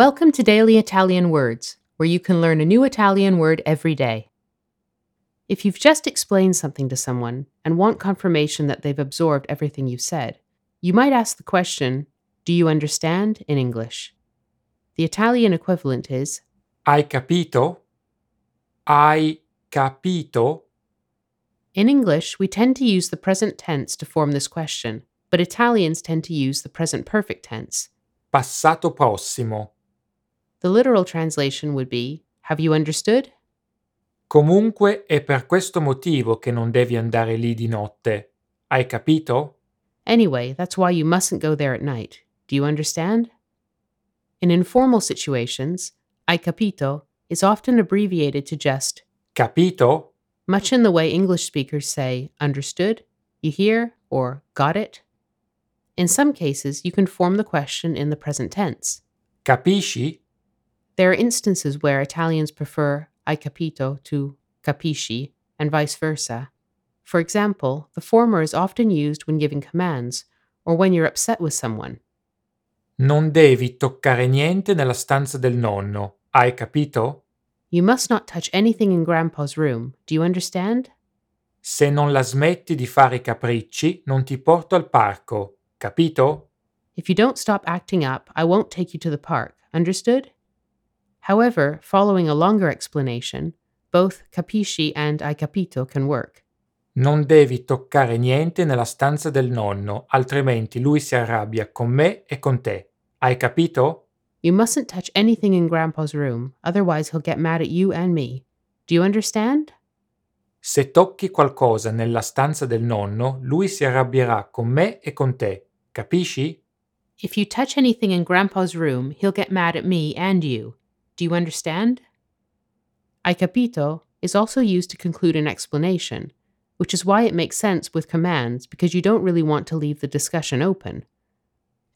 Welcome to Daily Italian Words, where you can learn a new Italian word every day. If you've just explained something to someone and want confirmation that they've absorbed everything you've said, you might ask the question, Do you understand? in English. The Italian equivalent is Hai capito? Hai capito? In English, we tend to use the present tense to form this question, but Italians tend to use the present perfect tense. Passato prossimo. The literal translation would be Have you understood? Comunque è per questo motivo che non devi andare lì di notte. Hai capito? Anyway, that's why you mustn't go there at night. Do you understand? In informal situations, Hai capito is often abbreviated to just Capito? much in the way English speakers say understood, you hear, or got it. In some cases, you can form the question in the present tense. Capisci? There are instances where Italians prefer Hai capito to capisci and vice versa. For example, the former is often used when giving commands or when you're upset with someone. Non devi toccare niente nella stanza del nonno. Hai capito? You must not touch anything in Grandpa's room. Do you understand? Se non la smetti di fare i capricci, non ti porto al parco. Capito? If you don't stop acting up, I won't take you to the park. Understood? However, following a longer explanation, both capisci and Hai capito can work. Non devi toccare niente nella stanza del nonno, altrimenti lui si arrabbia con me e con te. Hai capito? You mustn't touch anything in Grandpa's room, otherwise he'll get mad at you and me. Do you understand? Se tocchi qualcosa nella stanza del nonno, lui si arrabbierà con me e con te. Capisci? If you touch anything in Grandpa's room, he'll get mad at me and you. Do you understand? Hai capito is also used to conclude an explanation, which is why it makes sense with commands because you don't really want to leave the discussion open.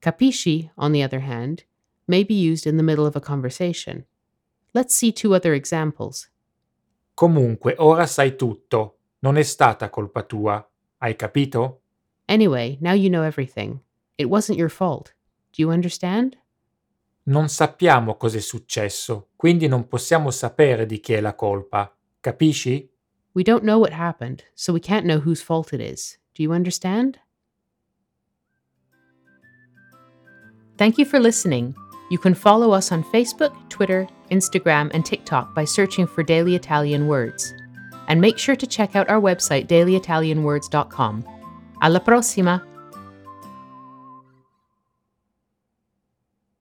Capisci, on the other hand, may be used in the middle of a conversation. Let's see two other examples. Comunque, ora sai tutto. Non è stata colpa tua. Hai capito? Anyway, now you know everything. It wasn't your fault. Do you understand? Non sappiamo cos'è successo, quindi non possiamo sapere di chi è la colpa. Capisci? We don't know what happened, so we can't know whose fault it is. Do you understand? Thank you for listening. You can follow us on Facebook, Twitter, Instagram, and TikTok by searching for Daily Italian Words. And make sure to check out our website, dailyitalianwords.com. Alla prossima!